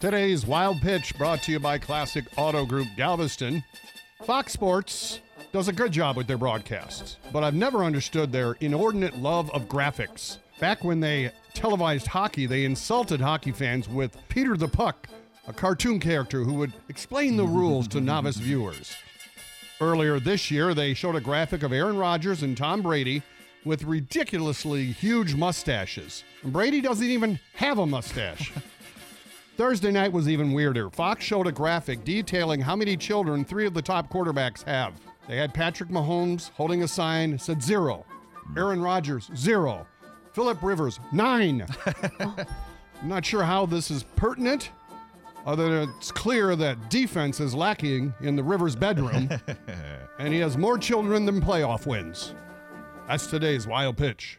Today's Wild Pitch brought to you by Classic Auto Group Galveston. Fox Sports does a good job with their broadcasts, but I've never understood their inordinate love of graphics. Back when they televised hockey, they insulted hockey fans with Peter the Puck, a cartoon character who would explain the rules to novice viewers. Earlier this year, they showed a graphic of Aaron Rodgers and Tom Brady with ridiculously huge mustaches. Brady doesn't even have a mustache. Thursday night was even weirder. Fox showed a graphic detailing how many children three of the top quarterbacks have. They had Patrick Mahomes holding a sign said zero, hmm. Aaron Rodgers zero, Philip Rivers nine. I'm not sure how this is pertinent, other than it's clear that defense is lacking in the Rivers bedroom, and he has more children than playoff wins. That's today's wild pitch.